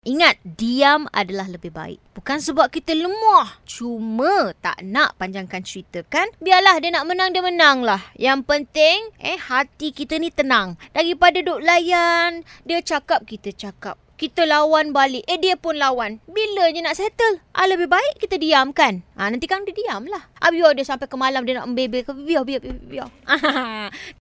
Ingat, diam adalah lebih baik. Bukan sebab kita lemah. Cuma tak nak panjangkan cerita kan? Biarlah dia nak menang, dia menang lah. Yang penting, eh hati kita ni tenang. Daripada duk layan, dia cakap, kita cakap. Kita lawan balik. Eh, dia pun lawan. Bila je nak settle? Ah, lebih baik kita diam kan? Ah, nanti kan dia diam lah. Ah, biar dia sampai ke malam dia nak membebel ke. Biar, biar, biar. biar.